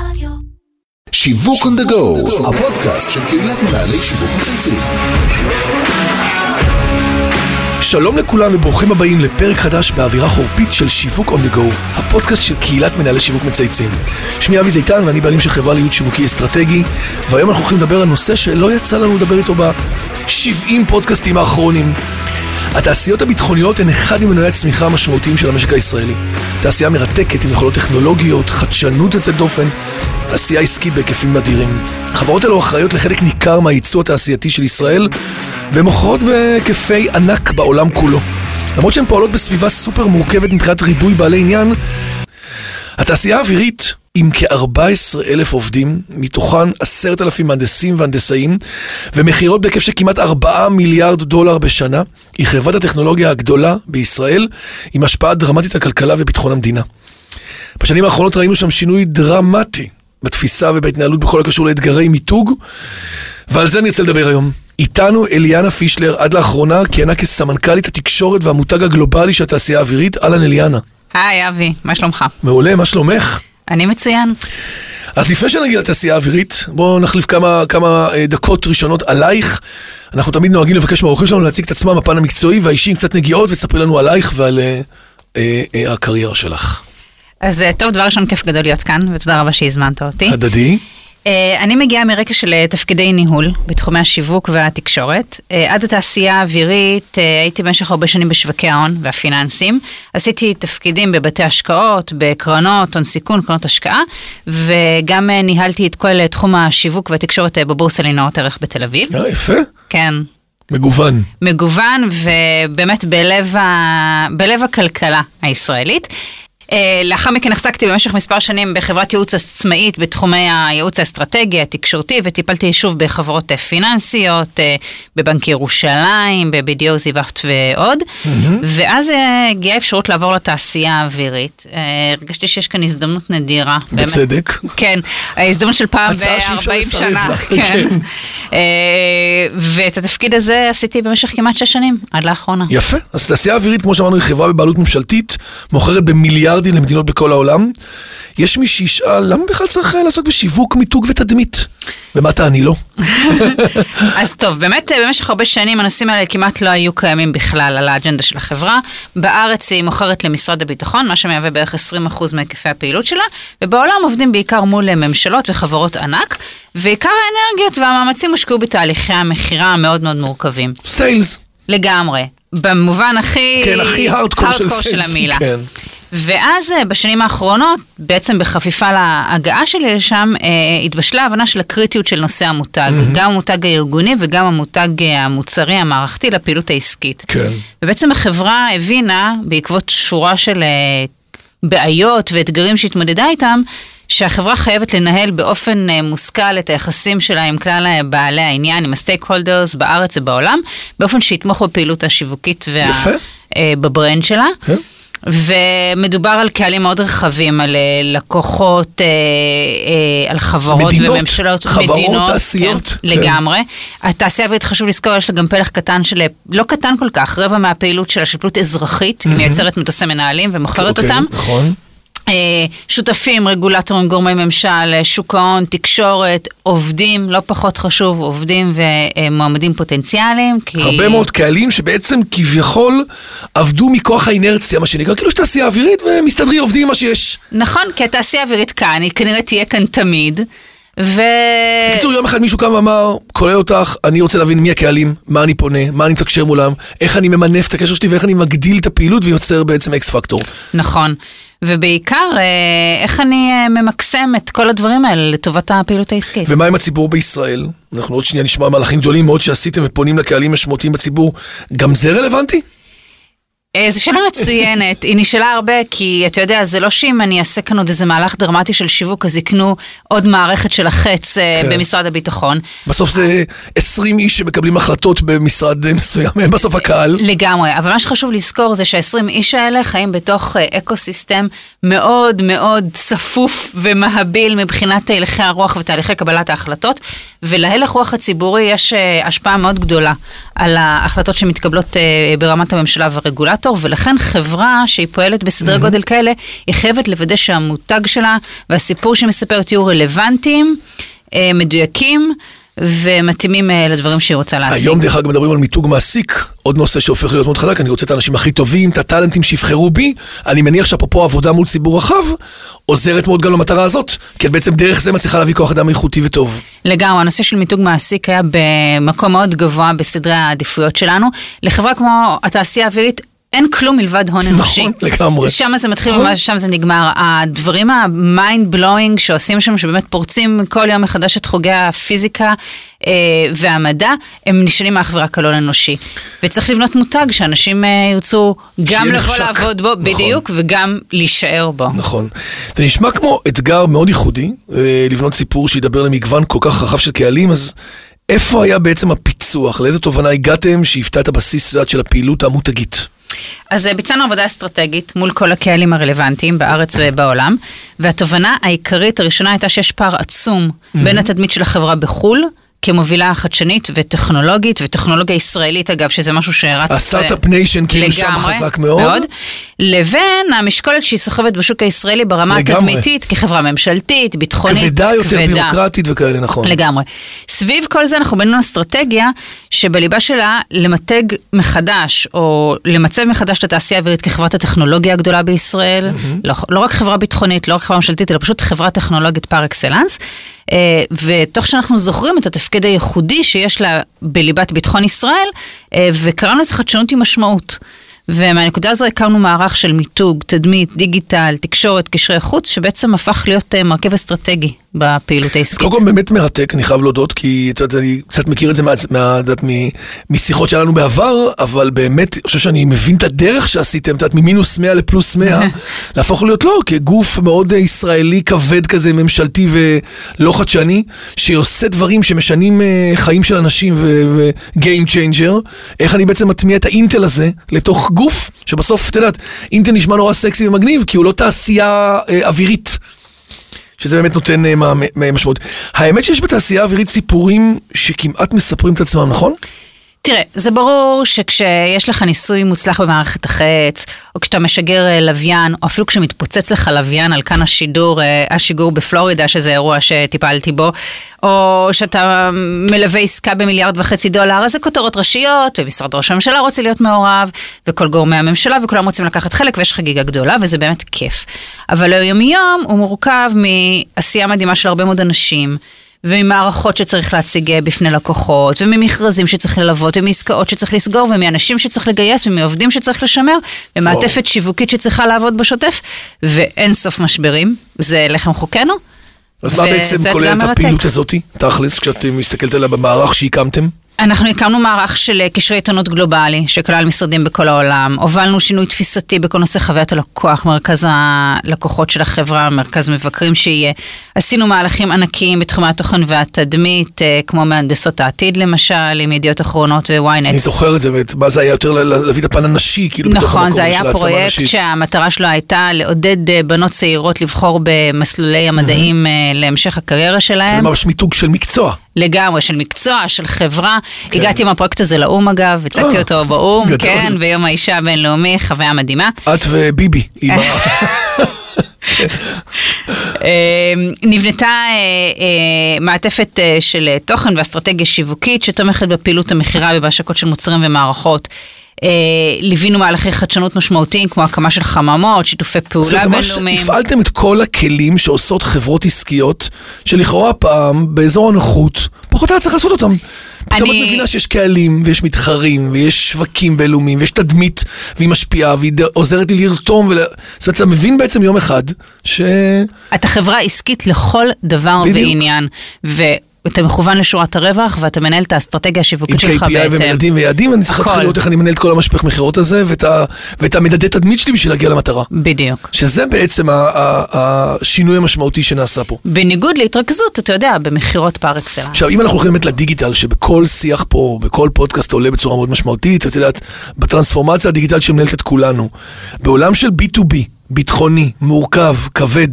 רדיו. שיווק on the go, הפודקאסט של קהילת מנהלי שיווק מצייצים. שלום לכולם וברוכים הבאים לפרק חדש באווירה חורפית של שיווק on the go, הפודקאסט של קהילת מנהלי שיווק מצייצים. שמי אבי זיתן ואני בעלים של חברה לייעוד שיווקי אסטרטגי, והיום אנחנו הולכים לדבר על נושא שלא יצא לנו לדבר איתו ב-70 פודקאסטים האחרונים. התעשיות הביטחוניות הן אחד ממנועי הצמיחה המשמעותיים של המשק הישראלי. תעשייה מרתקת עם יכולות טכנולוגיות, חדשנות יוצאת דופן, עשייה עסקית בהיקפים אדירים. החברות האלו אחראיות לחלק ניכר מהייצוא התעשייתי של ישראל, והן מוכרות בהיקפי ענק בעולם כולו. למרות שהן פועלות בסביבה סופר מורכבת מבחינת ריבוי בעלי עניין, התעשייה האווירית עם כ-14 אלף עובדים, מתוכן 10,000 מהנדסים והנדסאים, ומכירות בהיקף של כמעט 4 מיליארד דולר בשנה, היא חברת הטכנולוגיה הגדולה בישראל, עם השפעה דרמטית על כלכלה וביטחון המדינה. בשנים האחרונות ראינו שם שינוי דרמטי בתפיסה ובהתנהלות בכל הקשור לאתגרי מיתוג, ועל זה אני רוצה לדבר היום. איתנו אליאנה פישלר, עד לאחרונה כיהנה כסמנכ"לית התקשורת והמותג הגלובלי של התעשייה האווירית, אהלן אליאנה. היי אבי, מה שלומך? מעולה, מה שלומך? אני מצוין. אז לפני שנגיע לתעשייה האווירית, בואו נחליף כמה, כמה אה, דקות ראשונות עלייך. אנחנו תמיד נוהגים לבקש מהאורחים שלנו להציג את עצמם בפן המקצועי והאישי עם קצת נגיעות, ותספרי לנו עלייך ועל אה, אה, אה, הקריירה שלך. אז אה, טוב, דבר ראשון, כיף גדול להיות כאן, ותודה רבה שהזמנת אותי. הדדי. אה, אני מגיעה מרקע של אה, תפקידי ניהול בתחומי השיווק והתקשורת. אה, עד התעשייה האווירית הייתי במשך הרבה שנים בשווקי ההון והפיננסים. עשיתי תפקידים בבתי השקעות, בקרנות, הון סיכון, קרנות השקעה, וגם ניהלתי את כל תחום השיווק והתקשורת בבורסה לניירות ערך בתל אביב. יפה, כן, מגוון. מגוון ובאמת בלב, ה... בלב הכלכלה הישראלית. אה, לאחר מכן החזקתי במשך מספר שנים בחברת ייעוץ עצמאית בתחומי הייעוץ האסטרטגי, התקשורתי, וטיפלתי שוב בחברות אה, פיננסיות, אה, בבנק ירושלים, ב-BDO, זיוות ועוד. ואז אה, הגיעה אפשרות לעבור לתעשייה האווירית. הרגשתי שיש כאן הזדמנות נדירה. באמת. בצדק. כן, ההזדמנות של פעם הצעה שאי אפשר ב-40 לסרב שנה. כן. כן. ואת התפקיד הזה עשיתי במשך כמעט שש שנים, עד לאחרונה. יפה. אז התעשייה האווירית, כמו שאמרנו, היא חברה בבעלות ממשלתית, מוכרת במיליארדים למדינות בכל העולם. יש מי שישאל, למה בכלל צריך אה, לעסוק בשיווק, מיתוג ותדמית? ומה תעני לו? אז טוב, באמת אה, במשך הרבה שנים הנושאים האלה כמעט לא היו קיימים בכלל על האג'נדה של החברה. בארץ היא מוכרת למשרד הביטחון, מה שמהווה בערך 20% מהיקפי הפעילות שלה, ובעולם עובדים בעיקר מול אה, ממשלות וחברות ענק, ועיקר האנרגיות והמאמצים הושקעו בתהליכי המכירה המאוד מאוד מורכבים. סיילס. לגמרי. במובן הכי... כן, הכי הארדקור של הארדקור של סיילס. המילה. כן. ואז אה, בשנים האחרונות, בעצם בחפיפה להגעה שלי לשם, אה, התבשלה ההבנה של הקריטיות של נושא המותג. גם המותג הארגוני וגם המותג אה, המוצרי המערכתי לפעילות העסקית. כן. ובעצם החברה הבינה, בעקבות שורה של אה, בעיות ואתגרים שהתמודדה איתם, שהחברה חייבת לנהל באופן מושכל את היחסים שלה עם כלל בעלי העניין, עם הסטייק הולדרס בארץ ובעולם, באופן שיתמוך בפעילות השיווקית וה... יפה. בברנד שלה. כן. ומדובר על קהלים מאוד רחבים, על אה, לקוחות, אה, אה, על חברות מדינות, וממשלות, חברות, מדינות, תעשיות, כן, כן. לגמרי. התעשייה האווירית, חשוב לזכור, יש לה גם פלח קטן של, לא קטן כל כך, רבע מהפעילות שלה של פעילות אזרחית, היא מייצרת מטוסי מנהלים ומוכרת אוקיי, אותם. נכון. אה, שותפים, רגולטורים, גורמי ממשל, אה, שוק ההון, תקשורת, עובדים, לא פחות חשוב, עובדים ומועמדים פוטנציאליים. כי... הרבה מאוד קהלים שבעצם כביכול עבדו מכוח האינרציה, מה שנקרא, כאילו יש תעשייה אווירית ומסתדרים, עובדים עם מה שיש. נכון, כי התעשייה האווירית כאן, היא כנראה תהיה כאן תמיד, ו... בקיצור, יום אחד מישהו קם ואמר, כולל אותך, אני רוצה להבין מי הקהלים, מה אני פונה, מה אני מתקשר מולם, איך אני ממנף את הקשר שלי ואיך אני מגדיל את הפעילות ויוצר בעצם אקס פקטור. נכון. ובעיקר, אה, איך אני אה, ממקסם את כל הדברים האלה לטובת הפעילות העסקית. ומה עם הציבור בישראל? אנחנו עוד שנייה נשמע מהלכים גדולים מאוד שעשיתם ופונים לקהלים משמעותיים בציבור. גם זה רלוונטי? אה, זו שאלה מצוינת, היא נשאלה הרבה כי אתה יודע, זה לא שאם אני אעשה כאן עוד איזה מהלך דרמטי של שיווק, אז יקנו עוד מערכת של החץ אה, כן. במשרד הביטחון. בסוף זה 20 איש שמקבלים החלטות במשרד אה, מסוים, בסוף הקהל. לגמרי, אבל מה שחשוב לזכור זה שה-20 איש האלה חיים בתוך אה, אקו סיסטם מאוד מאוד צפוף ומהביל מבחינת הלכי הרוח ותהליכי קבלת ההחלטות, ולהלך רוח הציבורי יש השפעה מאוד גדולה על ההחלטות שמתקבלות ברמת הממשלה והרגולטור. לעתור, ולכן חברה שהיא פועלת בסדרי גודל כאלה, היא חייבת לוודא שהמותג שלה והסיפור שהיא מספרת יהיו רלוונטיים, אה, מדויקים. ומתאימים אה, לדברים שהיא רוצה להשיג. היום דרך אגב מדברים על מיתוג מעסיק, עוד נושא שהופך להיות מאוד חזק, אני רוצה את האנשים הכי טובים, את הטאלנטים שיבחרו בי, אני מניח שאפרופו עבודה מול ציבור רחב, עוזרת מאוד גם למטרה הזאת, כי את בעצם דרך זה מצליחה להביא כוח אדם איכותי וטוב. לגמרי, הנושא של מיתוג מעסיק היה במקום מאוד גבוה בסדרי העדיפויות שלנו. לחברה כמו התעשייה האווירית, אין כלום מלבד הון אנושי. נכון, לגמרי. שם זה מתחיל נכון. ממש, שם זה נגמר. הדברים ה mind blowing שעושים שם, שבאמת פורצים כל יום מחדש את חוקי הפיזיקה אה, והמדע, הם נשענים אך ורק על הון אנושי. וצריך לבנות מותג שאנשים אה, ירצו גם לבוא נחשק. לעבוד בו, נכון. בדיוק, וגם להישאר בו. נכון. זה נשמע כמו אתגר מאוד ייחודי, אה, לבנות סיפור שידבר למגוון כל כך רחב של קהלים, אז איפה היה בעצם הפיצוח? לאיזה תובנה הגעתם שהיוותה את הבסיס, יודעת, של הפעילות המותגית? אז אה, ביצענו עבודה אסטרטגית מול כל הקהלים הרלוונטיים בארץ ובעולם, והתובנה העיקרית הראשונה הייתה שיש פער עצום בין התדמית של החברה בחו"ל. כמובילה חדשנית וטכנולוגית, וטכנולוגיה ישראלית אגב, שזה משהו שרץ... ה start-up nation כאילו שם לגמרי, חזק מאוד. לבין המשקולת שהיא סוחבת בשוק הישראלי ברמה לגמרי. התדמיתית, כחברה ממשלתית, ביטחונית, כבדה יותר, ביורוקרטית וכאלה, נכון. לגמרי. סביב כל זה אנחנו בנינו אסטרטגיה שבליבה שלה למתג מחדש, או למצב מחדש את התעשייה האווירית כחברת הטכנולוגיה הגדולה בישראל, לא, לא רק חברה ביטחונית, לא רק חברה ממשלתית, אלא פשוט חברה טכנולוגית פר אקסלנס. אה, ותוך שאנחנו זוכרים את התפקיד הייחודי שיש לה בליבת ביטחון ישראל, אה, וקראנו לזה חדשנות עם משמעות. ומהנקודה הזו הקמנו מערך של מיתוג, תדמית, דיגיטל, תקשורת, קשרי חוץ, שבעצם הפך להיות אה, מרכיב אסטרטגי בפעילות העסקית. קודם כל באמת מרתק, אני חייב להודות, כי את יודעת, אני קצת מכיר את זה מה- מה- את מ- משיחות שלנו בעבר, אבל באמת, אני חושב שאני מבין את הדרך שעשיתם, את יודעת, ממינוס 100 לפלוס 100, להפוך להיות לא, כגוף מאוד ישראלי כבד כזה, ממשלתי ולא חדשני, שעושה דברים שמשנים אה, חיים של אנשים ו-game changer, איך אני בעצם מטמיע את האינטל הזה לתוך גוף, שבסוף, את יודעת, אינטל נשמע נורא סקסי ומגניב, כי הוא לא תעשייה אה, אווירית. שזה באמת נותן אה, משמעות. האמת שיש בתעשייה האווירית סיפורים שכמעט מספרים את עצמם, נכון? תראה, זה ברור שכשיש לך ניסוי מוצלח במערכת החץ, או כשאתה משגר אה, לוויין, או אפילו כשמתפוצץ לך לוויין על כאן השידור, אה, השיגור בפלורידה, שזה אירוע שטיפלתי בו, או שאתה מלווה עסקה במיליארד וחצי דולר, אז זה כותרות ראשיות, ומשרד ראש הממשלה רוצה להיות מעורב, וכל גורמי הממשלה, וכולם רוצים לקחת חלק, ויש חגיגה גדולה, וזה באמת כיף. אבל היום-יום הוא מורכב מעשייה מדהימה של הרבה מאוד אנשים. וממערכות שצריך להציג אה, בפני לקוחות, וממכרזים שצריך ללוות, ומעסקאות שצריך לסגור, ומאנשים שצריך לגייס, ומעובדים שצריך לשמר, ומעטפת שיווקית שצריכה לעבוד בשוטף, ואין סוף משברים, זה לחם חוקנו. אז מה בעצם כוללת. הפעילות הזאתי, תכלס, כשאת מסתכלת עליה במערך שהקמתם? אנחנו הקמנו מערך של אה, קשרי עיתונות גלובלי, שכלל משרדים בכל העולם. הובלנו שינוי תפיסתי בכל נושא חוויית הלקוח, מרכז הלקוחות של החברה, מרכז מבקרים שיהיה. עשינו מהלכים ענקיים בתחומי התוכן והתדמית, אה, כמו מהנדסות העתיד למשל, עם ידיעות אחרונות אני וויינט. זוכר את זה, מה זה היה יותר להביא את הפן הנשי, כאילו, בתוך נכון, המקום זה היה של העצמה פרויקט נשית. שהמטרה שלו הייתה לעודד אה, בנות צעירות לבחור במסלולי המדעים אה, להמשך הקריירה זה שלהם. ממש מיתוג של מקצוע. לגמרי, של מקצוע, של חברה. הגעתי עם הפרויקט הזה לאו"ם אגב, הצגתי אה, אותו באו"ם, גדול. כן, ביום האישה הבינלאומי, חוויה מדהימה. את וביבי. אה, נבנתה אה, אה, מעטפת של תוכן ואסטרטגיה שיווקית שתומכת בפעילות המכירה ובהשקות של מוצרים ומערכות. אה, ליווינו מהלכי חדשנות משמעותיים כמו הקמה של חממות, שיתופי פעולה בינלאומיים. הפעלתם את כל הכלים שעושות חברות עסקיות, שלכאורה פעם, באזור הנוחות, פחות היה צריך לעשות אותם. פתאום אני- את מבינה שיש קהלים, ויש מתחרים, ויש שווקים בינלאומיים, ויש תדמית, והיא משפיעה, והיא עוזרת לי לרתום, ול... זאת אומרת, אתה מבין בעצם יום אחד, ש... אתה חברה עסקית לכל דבר בדיוק. ועניין. ואתה מכוון לשורת הרווח ואתה מנהל את האסטרטגיה עם השיווקית שלך KPI בהתאם. ומדדים ויעדים, אני צריך להתחיל. לראות איך אני מנהל את כל המשפך מכירות הזה, ואת, ה... ואת המדדי תדמית שלי בשביל להגיע למטרה. בדיוק. שזה בעצם השינוי המשמעותי שנעשה פה. בניגוד להתרכזות, אתה יודע, במכירות פר אקסלנס. עכשיו, אם אנחנו הולכים באמת לדיגיטל, שבכל שיח פה, בכל פודקאסט עולה בצורה מאוד משמעותית, את יודעת, בטרנספורמציה הדיגיטלית שמנהלת את כולנו, בעולם של B2B, ביטחוני, מורכב, כבד,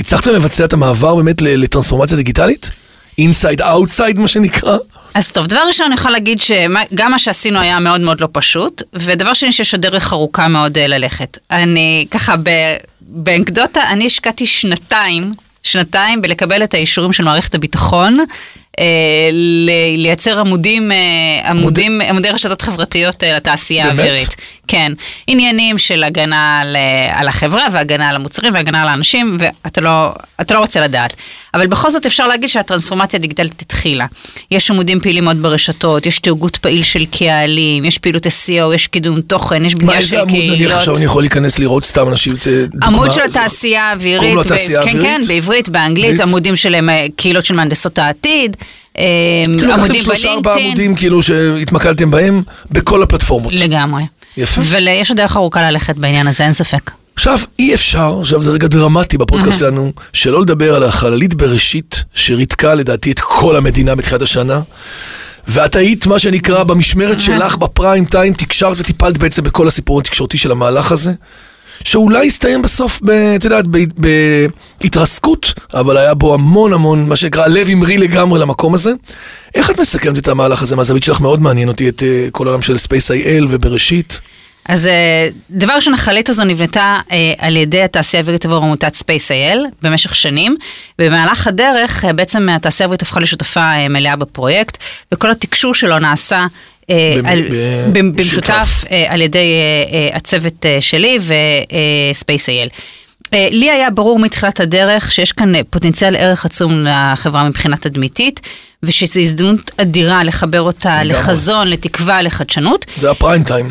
הצלחתם לבצע את המעבר באמת לטרנספורמציה דיגיטלית? inside outside מה שנקרא. אז טוב, דבר ראשון אני יכולה להגיד שגם מה שעשינו היה מאוד מאוד לא פשוט, ודבר שני שיש עוד דרך ארוכה מאוד אה, ללכת. אני ככה, ב- באנקדוטה, אני השקעתי שנתיים, שנתיים בלקבל את האישורים של מערכת הביטחון, אה, לייצר עמודים, אה, עמודים, עמודי רשתות חברתיות אה, לתעשייה? האווירית. כן, עניינים של הגנה על, על החברה והגנה על המוצרים והגנה על האנשים, ואתה לא, לא רוצה לדעת. אבל בכל זאת אפשר להגיד שהטרנספורמציה הדיגיטלית התחילה. יש עמודים פעילים מאוד ברשתות, יש תאגוד פעיל של קהלים, יש פעילות SEO, יש קידום תוכן, יש מה, בנייה איזה של עמוד נניח קהילות. עכשיו אני יכול להיכנס לראות סתם אנשים, זה דוגמה. עמוד של התעשייה האווירית, קוראים לו התעשייה כן, האווירית? כן, בעברית, באנגלית? עמודים של אה, קהילות של מהנדסות העתיד, אה, כאילו לקחתם עמודים שלושה ארבעה בלינקדאין. עמודים כאילו שהתמקדתם בהם בכל הפלטפורמות. לגמרי. יפה. ויש עוד דרך ארוכה ללכת בעניין הזה, אין ספק. עכשיו, אי אפשר, עכשיו זה רגע דרמטי בפודקאסט שלנו, שלא לדבר על החללית בראשית, שריתקה לדעתי את כל המדינה בתחילת השנה. ואת היית, מה שנקרא, במשמרת שלך בפריים טיים, תקשרת וטיפלת בעצם בכל הסיפור התקשורתי של המהלך הזה. שאולי הסתיים בסוף, ב, את יודעת, בהתרסקות, אבל היה בו המון המון, מה שנקרא, לב המריא לגמרי למקום הזה. איך את מסכמת את המהלך הזה? מהזווית שלך מאוד מעניין אותי את אה, כל העולם של SpaceIL ובראשית. אז אה, דבר ראשון, החללית הזו נבנתה אה, על ידי התעשייה האווירית עבור עמותת SpaceIL במשך שנים. במהלך הדרך, אה, בעצם התעשייה האווירית הפכה לשותפה אה, מלאה בפרויקט, וכל התקשור שלו נעשה... במשותף על ידי הצוות שלי ו-Space.il. אה, לי היה ברור מתחילת הדרך שיש כאן אה, פוטנציאל ערך עצום לחברה מבחינה תדמיתית, ושזו הזדמנות אדירה לחבר אותה לגמרי. לחזון, לתקווה, לחדשנות. זה הפריים טיים.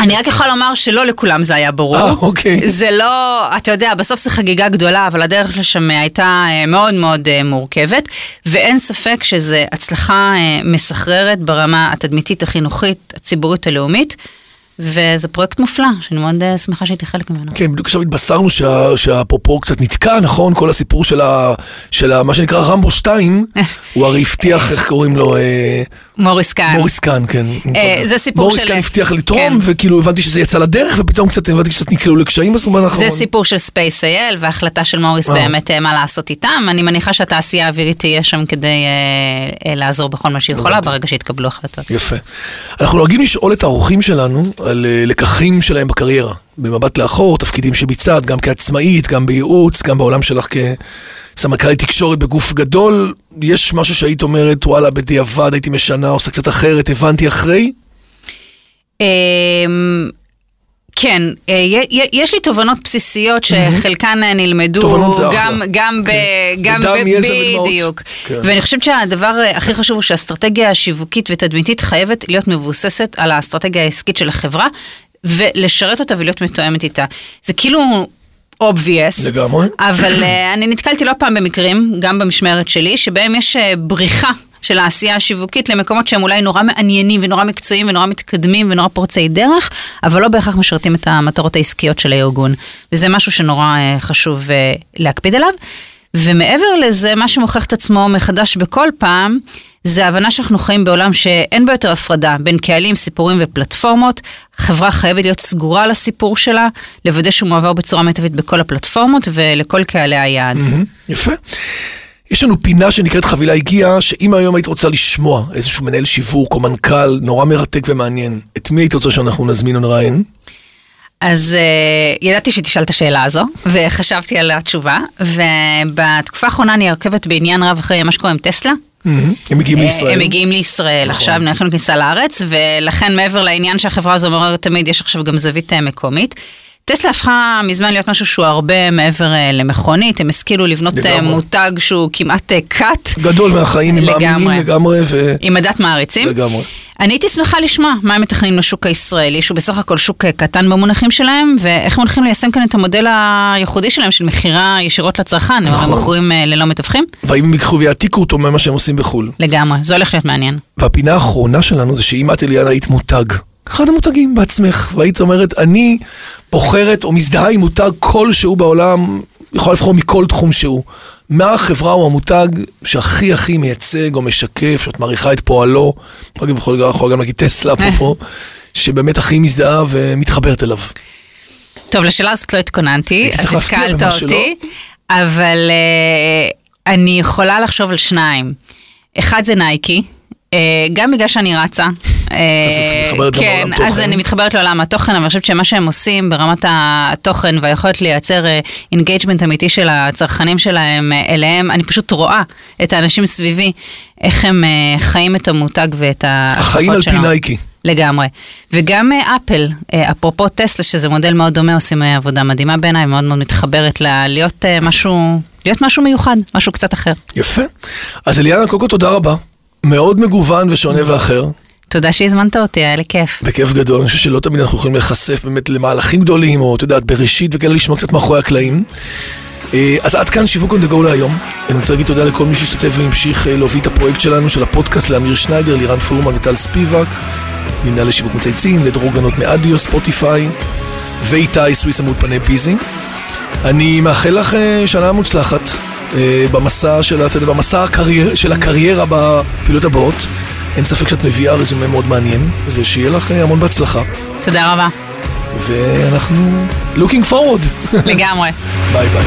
אני רק יכולה לומר שלא לכולם זה היה ברור. אה, אוקיי. זה לא, אתה יודע, בסוף זו חגיגה גדולה, אבל הדרך לשם הייתה אה, מאוד מאוד אה, מורכבת, ואין ספק שזו הצלחה אה, מסחררת ברמה התדמיתית, החינוכית, הציבורית, הלאומית, וזה פרויקט מופלא, שאני מאוד אה, שמחה שהייתי חלק ממנו. כן, בדיוק עכשיו התבשרנו שה, שהפרויקט קצת נתקע, נכון? כל הסיפור של, ה, של ה, מה שנקרא רמבו 2, הוא הרי הבטיח, איך קוראים לו? אה, מוריס קאן. מוריס קאן, כן. אה, זה סיפור מוריס של- קאן הבטיח לתרום, כן. וכאילו הבנתי שזה יצא לדרך, ופתאום קצת הבנתי שקצת נקלעו לקשיים בזמן האחרון. זה סיפור של SpaceIL וההחלטה של מוריס. באמת מה לעשות איתם. אני מניחה שהתעשייה האווירית תהיה שם כדי לעזור בכל מה שהיא יכולה. ברגע שיתקבלו החלטות. יפה. אנחנו נוהגים לשאול את האורחים שלנו על אה, לקחים שלהם בקריירה. במבט לאחור, תפקידים שביצעת, גם כעצמאית, גם בייעוץ, גם בעולם שלך כסמנכ"לית תקשורת בגוף גדול. יש משהו שהיית אומרת, וואלה, בדיעבד הייתי משנה, עושה קצת אחרת, הבנתי אחרי? כן, אה, יש לי תובנות בסיסיות שחלקן אה, נלמדו. גם, גם, ב, כן. גם ב. בדיוק. כן. ואני חושבת שהדבר אה, הכי חשוב הוא שהאסטרטגיה השיווקית ותדמיתית חייבת להיות מבוססת על האסטרטגיה העסקית של החברה, ולשרת אותה ולהיות מתואמת איתה. זה כאילו... obvious, לגמרי. אבל אה, אני נתקלתי לא פעם במקרים, גם במשמרת שלי, שבהם יש אה, בריחה של העשייה השיווקית למקומות שהם אולי נורא מעניינים ונורא מקצועיים ונורא מתקדמים ונורא פורצי דרך, אבל לא בהכרח משרתים את המטרות העסקיות של הארגון. וזה משהו שנורא אה, חשוב אה, להקפיד עליו. ומעבר לזה, מה שמוכיח את עצמו מחדש בכל פעם, זה ההבנה שאנחנו חיים בעולם שאין בו יותר הפרדה בין קהלים, סיפורים ופלטפורמות. חברה חייבת להיות סגורה על הסיפור שלה, לוודא שהוא מועבר בצורה מיטבית בכל הפלטפורמות ולכל קהלי היעד. מהמם, יפה. יש לנו פינה שנקראת חבילה הגיעה, שאם היום היית רוצה לשמוע איזשהו מנהל שיווק או מנכ"ל נורא מרתק ומעניין, את מי היית רוצה שאנחנו נזמין או נראיין? אז uh, ידעתי שתשאל את השאלה הזו, וחשבתי על התשובה, ובתקופה האחרונה אני עוקבת בעניין רב אחרי מה שקורה עם טסלה. מהמם, הם מגיעים אה, לישראל. הם מגיעים לישראל, נכון. עכשיו נערכנו כניסה לארץ, ולכן מעבר לעניין שהחברה הזו מעוררת תמיד, יש עכשיו גם זווית אה, מקומית. טסלה הפכה מזמן להיות משהו שהוא הרבה מעבר אה, למכונית, הם השכילו לבנות אה, לגמרי. מותג שהוא כמעט אה, cut, גדול מהחיים, הם. מאמינים לגמרי, ו... עם עדת מעריצים. לגמרי. אני הייתי שמחה לשמוע מה הם מתכננים לשוק הישראלי, שהוא בסך הכל שוק אה, קטן במונחים שלהם, ואיך הם הולכים ליישם כאן את המודל הייחודי שלהם של מכירה ישירות לצרכן, הם נכון. מוכרים אה, ללא מתווכים? והאם הם ייקחו ויעתיקו אותו ממה שהם עושים בחו"ל. לגמרי, זה הולך להיות מעניין. והפינה האחרונה שלנו זה שאם את אליאנה היית מותג, אחד המותגים בעצמך, והיית אומרת, אני בוחרת או מזדהה עם מותג כלשהו בעולם, יכולה לבחור מכל תחום שהוא. מה החברה או המותג שהכי הכי מייצג או משקף, שאת מעריכה את פועלו, אגב, יכול, יכול גם להגיד טסלה אפרופו, שבאמת הכי מזדהה ומתחברת אליו. טוב, לשאלה הזאת לא התכוננתי, אז התקלת אותי, אבל uh, אני יכולה לחשוב על שניים. אחד זה נייקי. אה, גם בגלל שאני רצה. אה, את מתחברת גם כן, אז. אני מתחברת לעולם התוכן, אבל אני חושבת שמה שהם עושים ברמת התוכן והיכולת לייצר engagement אמיתי של הצרכנים שלהם אה, אליהם, אני פשוט רואה את האנשים סביבי, איך הם אה, חיים את המותג ואת החיים ההשלכות על שלו. פי נייקי. לגמרי. וגם אה, אפל, אה, אפרופו טסלה, שזה מודל מאוד דומה, עושים אה, עבודה מדהימה בעיניי, מאוד מאוד מתחברת ל- להיות אה, משהו, להיות משהו מיוחד, משהו קצת אחר. יפה. אז אליאנה, קודם כל תודה רבה. מאוד מגוון ושונה ואחר. תודה שהזמנת אותי, היה לי כיף. בכיף גדול, אני חושב שלא תמיד אנחנו יכולים להיחשף באמת למהלכים גדולים, או את יודעת, בראשית וכאלה לשמוע קצת מאחורי הקלעים. אה, אז עד כאן שיווק the go להיום. אני רוצה להגיד תודה לכל מי שהשתתף והמשיך אה, להוביל את הפרויקט שלנו, של הפודקאסט, לאמיר שניידר, לירן פורמן וטל ספיבק, למנהל לשיווק מצייצים, לדרור גנות מאדיו, ספוטיפיי, ואיתי סוויסה מאולפני ביזי. אני מאחל לך אה, שנה מוצלחת במסע של, במסע הקרייר, של הקריירה בפעילות הבאות. אין ספק שאת מביאה רזומה מאוד מעניין, ושיהיה לך אה, המון בהצלחה. תודה רבה. ואנחנו looking forward. לגמרי. ביי ביי.